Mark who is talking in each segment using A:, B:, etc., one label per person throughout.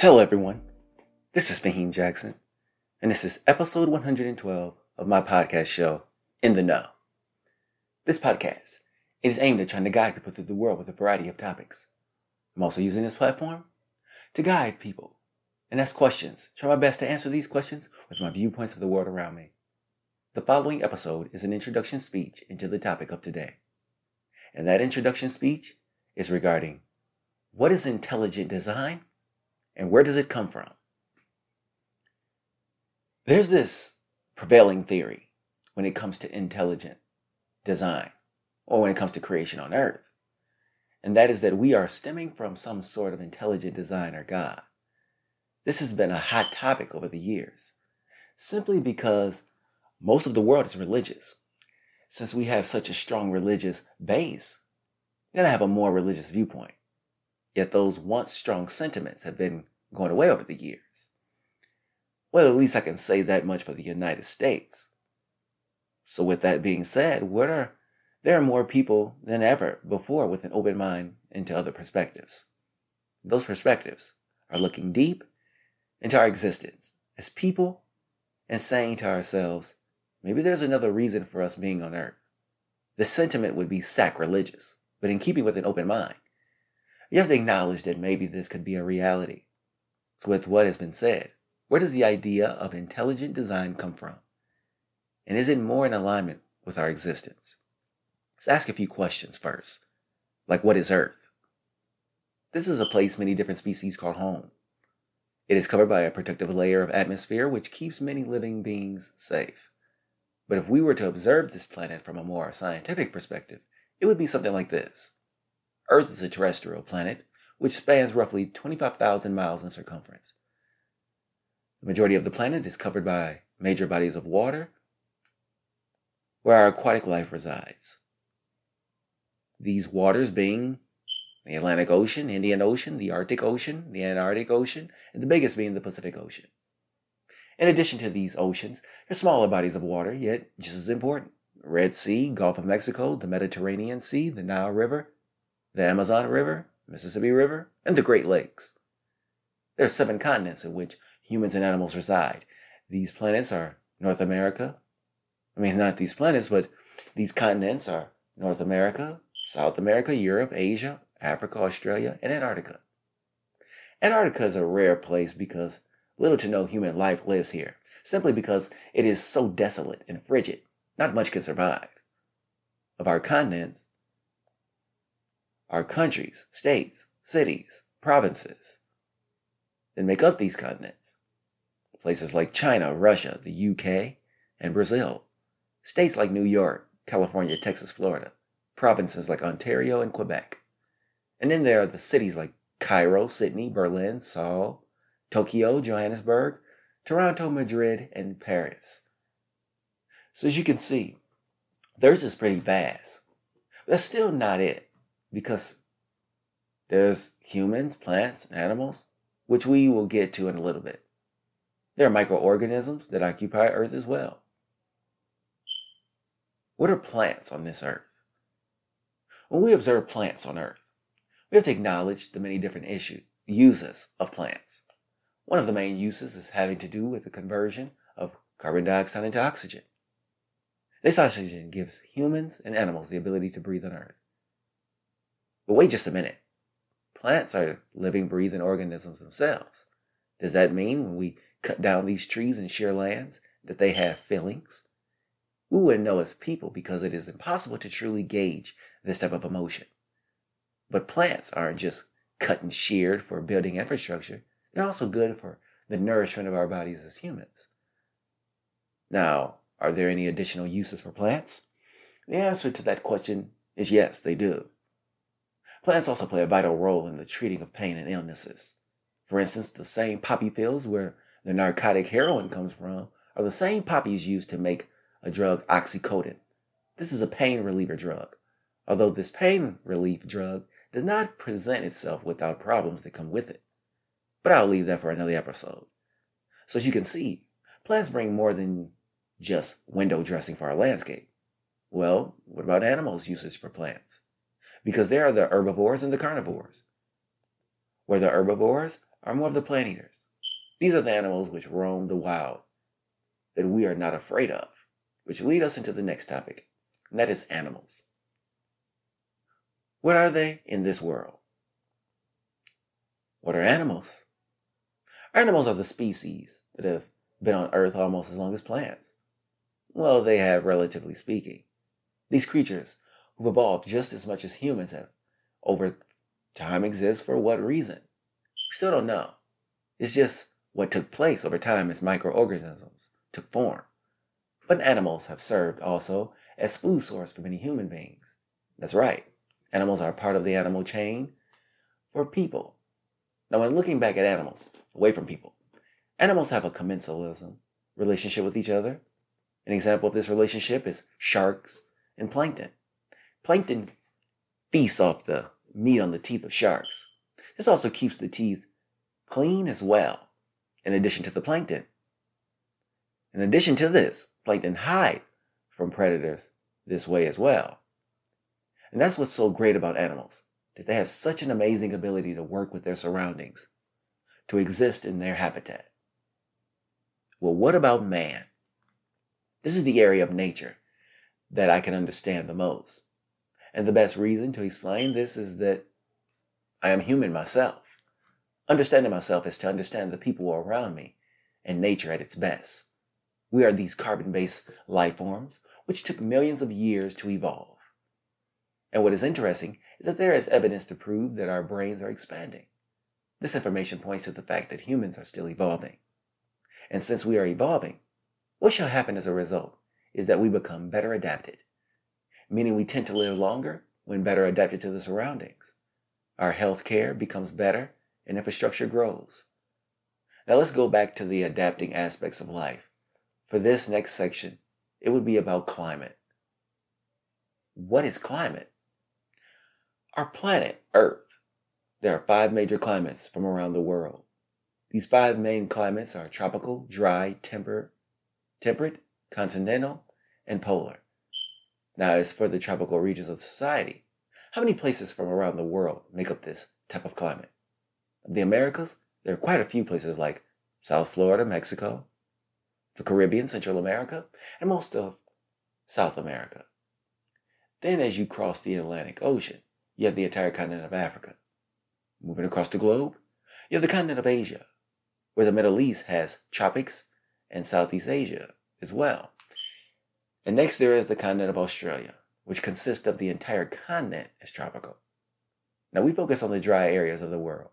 A: Hello, everyone. This is Faheem Jackson, and this is episode 112 of my podcast show, In the Know. This podcast it is aimed at trying to guide people through the world with a variety of topics. I'm also using this platform to guide people and ask questions. Try my best to answer these questions with my viewpoints of the world around me. The following episode is an introduction speech into the topic of today. And that introduction speech is regarding what is intelligent design and where does it come from? There's this prevailing theory when it comes to intelligent design or when it comes to creation on earth. And that is that we are stemming from some sort of intelligent design or God. This has been a hot topic over the years, simply because most of the world is religious. Since we have such a strong religious base, then I have a more religious viewpoint. Yet those once strong sentiments have been going away over the years. Well, at least I can say that much for the United States. So, with that being said, what are there are more people than ever before with an open mind into other perspectives. Those perspectives are looking deep into our existence as people and saying to ourselves, maybe there's another reason for us being on earth. The sentiment would be sacrilegious, but in keeping with an open mind, you have to acknowledge that maybe this could be a reality. So, with what has been said, where does the idea of intelligent design come from? And is it more in alignment with our existence? Let's ask a few questions first. Like, what is Earth? This is a place many different species call home. It is covered by a protective layer of atmosphere which keeps many living beings safe. But if we were to observe this planet from a more scientific perspective, it would be something like this Earth is a terrestrial planet which spans roughly 25,000 miles in circumference. The majority of the planet is covered by major bodies of water where our aquatic life resides. These waters being the Atlantic Ocean, Indian Ocean, the Arctic Ocean, the Antarctic Ocean, and the biggest being the Pacific Ocean. In addition to these oceans, there are smaller bodies of water, yet just as important. Red Sea, Gulf of Mexico, the Mediterranean Sea, the Nile River, the Amazon River, Mississippi River, and the Great Lakes. There are seven continents in which humans and animals reside. These planets are North America. I mean, not these planets, but these continents are North America, South America, Europe, Asia, Africa, Australia, and Antarctica. Antarctica is a rare place because little to no human life lives here, simply because it is so desolate and frigid, not much can survive. Of our continents, are countries, states, cities, provinces that make up these continents. Places like China, Russia, the UK, and Brazil. States like New York, California, Texas, Florida. Provinces like Ontario and Quebec. And then there are the cities like Cairo, Sydney, Berlin, Seoul, Tokyo, Johannesburg, Toronto, Madrid, and Paris. So as you can see, theirs is pretty vast. But that's still not it because there's humans, plants, animals, which we will get to in a little bit. There are microorganisms that occupy Earth as well. What are plants on this Earth? When we observe plants on Earth, we have to acknowledge the many different issues, uses of plants. One of the main uses is having to do with the conversion of carbon dioxide into oxygen. This oxygen gives humans and animals the ability to breathe on Earth. But wait just a minute. Plants are living, breathing organisms themselves. Does that mean when we cut down these trees and shear lands that they have feelings? We wouldn't know as people because it is impossible to truly gauge this type of emotion. But plants aren't just cut and sheared for building infrastructure, they're also good for the nourishment of our bodies as humans. Now, are there any additional uses for plants? The answer to that question is yes, they do. Plants also play a vital role in the treating of pain and illnesses. For instance, the same poppy fields where the narcotic heroin comes from are the same poppies used to make a drug oxycodone. This is a pain reliever drug. Although this pain relief drug does not present itself without problems that come with it. But I'll leave that for another episode. So as you can see, plants bring more than just window dressing for our landscape. Well, what about animals' uses for plants? Because there are the herbivores and the carnivores. Where the herbivores are more of the plant eaters. These are the animals which roam the wild that we are not afraid of, which lead us into the next topic, and that is animals. What are they in this world? What are animals? Animals are the species that have been on Earth almost as long as plants. Well, they have, relatively speaking. These creatures, who've evolved just as much as humans have, over time exist for what reason? We still don't know. It's just what took place over time as microorganisms took form. But animals have served also as food source for many human beings. That's right. Animals are part of the animal chain for people. Now, when looking back at animals, away from people, animals have a commensalism relationship with each other. An example of this relationship is sharks and plankton. Plankton feasts off the meat on the teeth of sharks. This also keeps the teeth clean as well, in addition to the plankton. In addition to this, plankton hide from predators this way as well. And that's what's so great about animals, that they have such an amazing ability to work with their surroundings, to exist in their habitat. Well, what about man? This is the area of nature that I can understand the most. And the best reason to explain this is that I am human myself. Understanding myself is to understand the people around me and nature at its best. We are these carbon based life forms which took millions of years to evolve. And what is interesting is that there is evidence to prove that our brains are expanding. This information points to the fact that humans are still evolving. And since we are evolving, what shall happen as a result is that we become better adapted, meaning we tend to live longer when better adapted to the surroundings. Our health care becomes better and infrastructure grows. Now let's go back to the adapting aspects of life. For this next section, it would be about climate. What is climate? Our planet, Earth, there are five major climates from around the world. These five main climates are tropical, dry, temperate, temperate, continental, and polar. Now, as for the tropical regions of society, how many places from around the world make up this type of climate? The Americas, there are quite a few places like South Florida, Mexico, the Caribbean, Central America, and most of South America. Then, as you cross the Atlantic Ocean, you have the entire continent of Africa. Moving across the globe, you have the continent of Asia, where the Middle East has tropics and Southeast Asia as well. And next there is the continent of Australia, which consists of the entire continent as tropical. Now we focus on the dry areas of the world.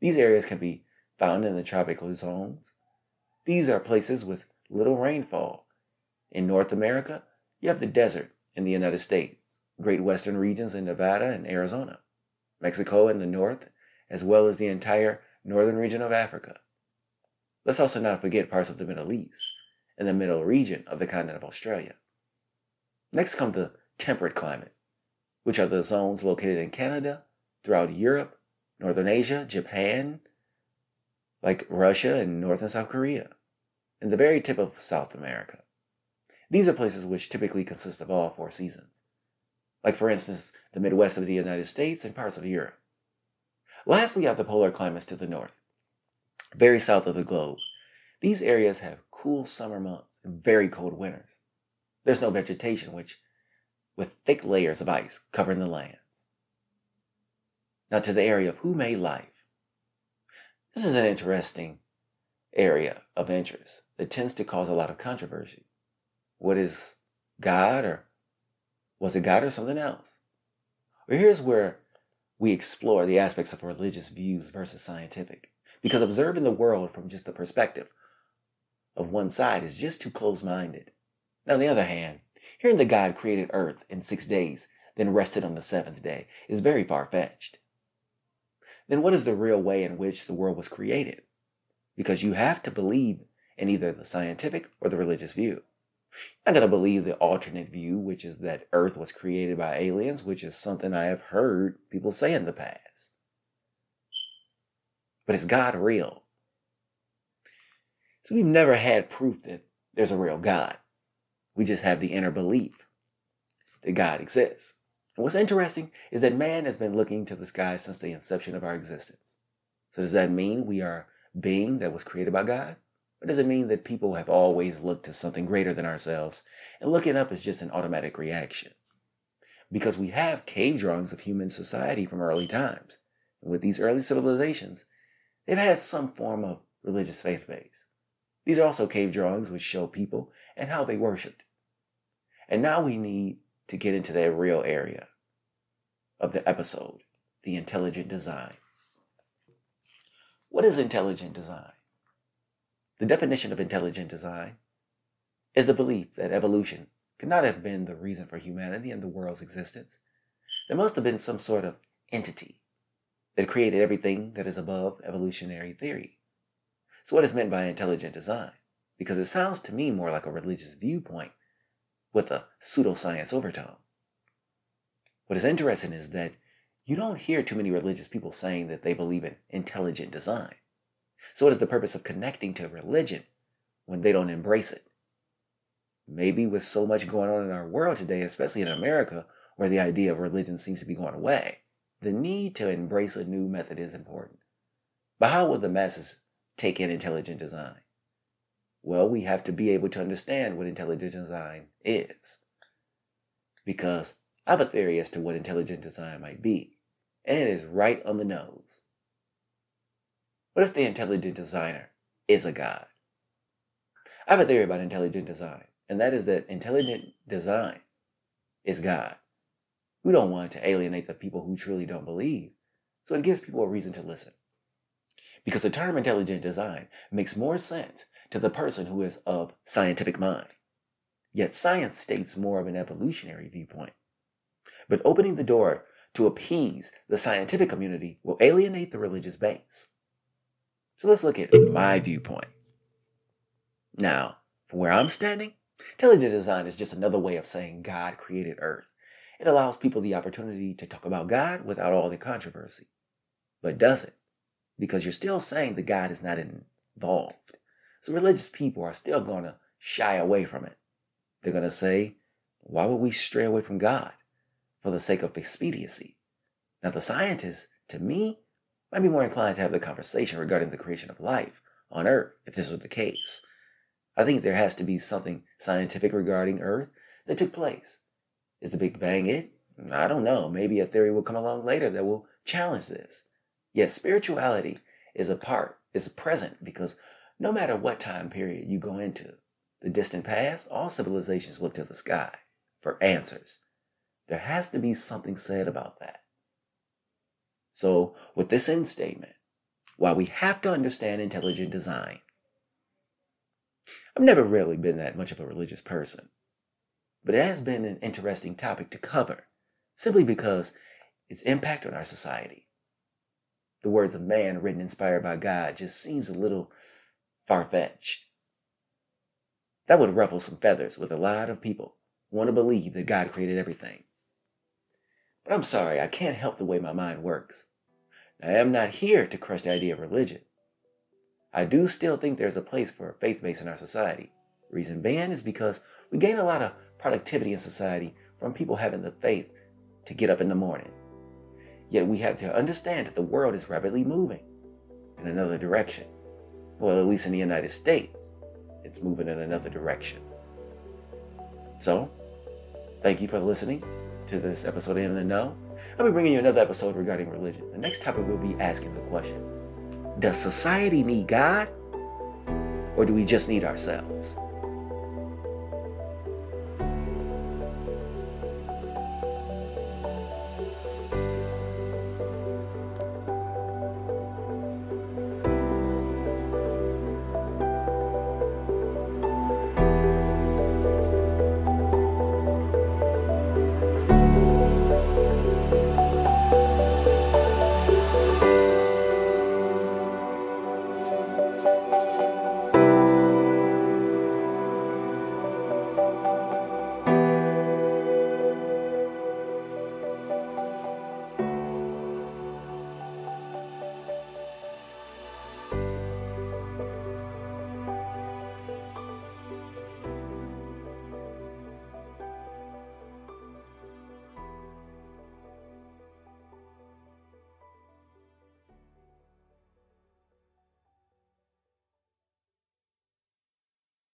A: These areas can be found in the tropical zones. These are places with little rainfall. In North America, you have the desert in the United States, great western regions in Nevada and Arizona, Mexico in the north, as well as the entire northern region of Africa. Let's also not forget parts of the Middle East and the middle region of the continent of Australia. Next come the temperate climate, which are the zones located in Canada, throughout Europe, Northern Asia, Japan, like Russia and North and South Korea, and the very tip of South America. These are places which typically consist of all four seasons, like for instance, the Midwest of the United States and parts of Europe. Lastly, are the polar climates to the north, very south of the globe. These areas have cool summer months and very cold winters. There's no vegetation, which, with thick layers of ice covering the lands. Now to the area of who made life. This is an interesting area of interest that tends to cause a lot of controversy. What is God or was it God or something else? Well, here's where we explore the aspects of religious views versus scientific. Because observing the world from just the perspective of one side is just too close minded. Now, on the other hand, hearing that God created earth in six days, then rested on the seventh day, is very far fetched. Then, what is the real way in which the world was created? Because you have to believe in either the scientific or the religious view. I'm going to believe the alternate view, which is that Earth was created by aliens, which is something I have heard people say in the past. But is God real? So we've never had proof that there's a real God. We just have the inner belief that God exists. And what's interesting is that man has been looking to the sky since the inception of our existence. So does that mean we are being that was created by God? Or does it mean that people have always looked to something greater than ourselves and looking up is just an automatic reaction? Because we have cave drawings of human society from early times. And with these early civilizations, they've had some form of religious faith base. These are also cave drawings which show people and how they worshiped. And now we need to get into that real area of the episode, the intelligent design. What is intelligent design? The definition of intelligent design is the belief that evolution could not have been the reason for humanity and the world's existence. There must have been some sort of entity that created everything that is above evolutionary theory. So, what is meant by intelligent design? Because it sounds to me more like a religious viewpoint with a pseudoscience overtone. What is interesting is that you don't hear too many religious people saying that they believe in intelligent design. So, what is the purpose of connecting to religion when they don't embrace it? Maybe with so much going on in our world today, especially in America, where the idea of religion seems to be going away, the need to embrace a new method is important. But how will the masses take in intelligent design? Well, we have to be able to understand what intelligent design is. Because I have a theory as to what intelligent design might be, and it is right on the nose. What if the intelligent designer is a god? I have a theory about intelligent design, and that is that intelligent design is God. We don't want to alienate the people who truly don't believe, so it gives people a reason to listen. Because the term intelligent design makes more sense to the person who is of scientific mind. Yet science states more of an evolutionary viewpoint. But opening the door to appease the scientific community will alienate the religious base. So let's look at my viewpoint. Now, from where I'm standing, intelligent design is just another way of saying God created Earth. It allows people the opportunity to talk about God without all the controversy. But does it? Because you're still saying that God is not involved. So religious people are still going to shy away from it. They're going to say, why would we stray away from God? For the sake of expediency. Now, the scientists, to me, might be more inclined to have the conversation regarding the creation of life on Earth if this was the case. I think there has to be something scientific regarding Earth that took place. Is the Big Bang it? I don't know. Maybe a theory will come along later that will challenge this. Yet spirituality is a part, is a present because no matter what time period you go into, the distant past, all civilizations look to the sky for answers. There has to be something said about that. So, with this end statement, while we have to understand intelligent design, I've never really been that much of a religious person, but it has been an interesting topic to cover simply because its impact on our society. The words of man written inspired by God just seems a little far fetched. That would ruffle some feathers with a lot of people want to believe that God created everything. But I'm sorry, I can't help the way my mind works. I am not here to crush the idea of religion. I do still think there's a place for faith base in our society. Reason being is because we gain a lot of productivity in society from people having the faith to get up in the morning. Yet we have to understand that the world is rapidly moving in another direction. Well, at least in the United States, it's moving in another direction. So, thank you for listening to this episode of In the Know. I'll be bringing you another episode regarding religion. The next topic will be asking the question Does society need God? Or do we just need ourselves?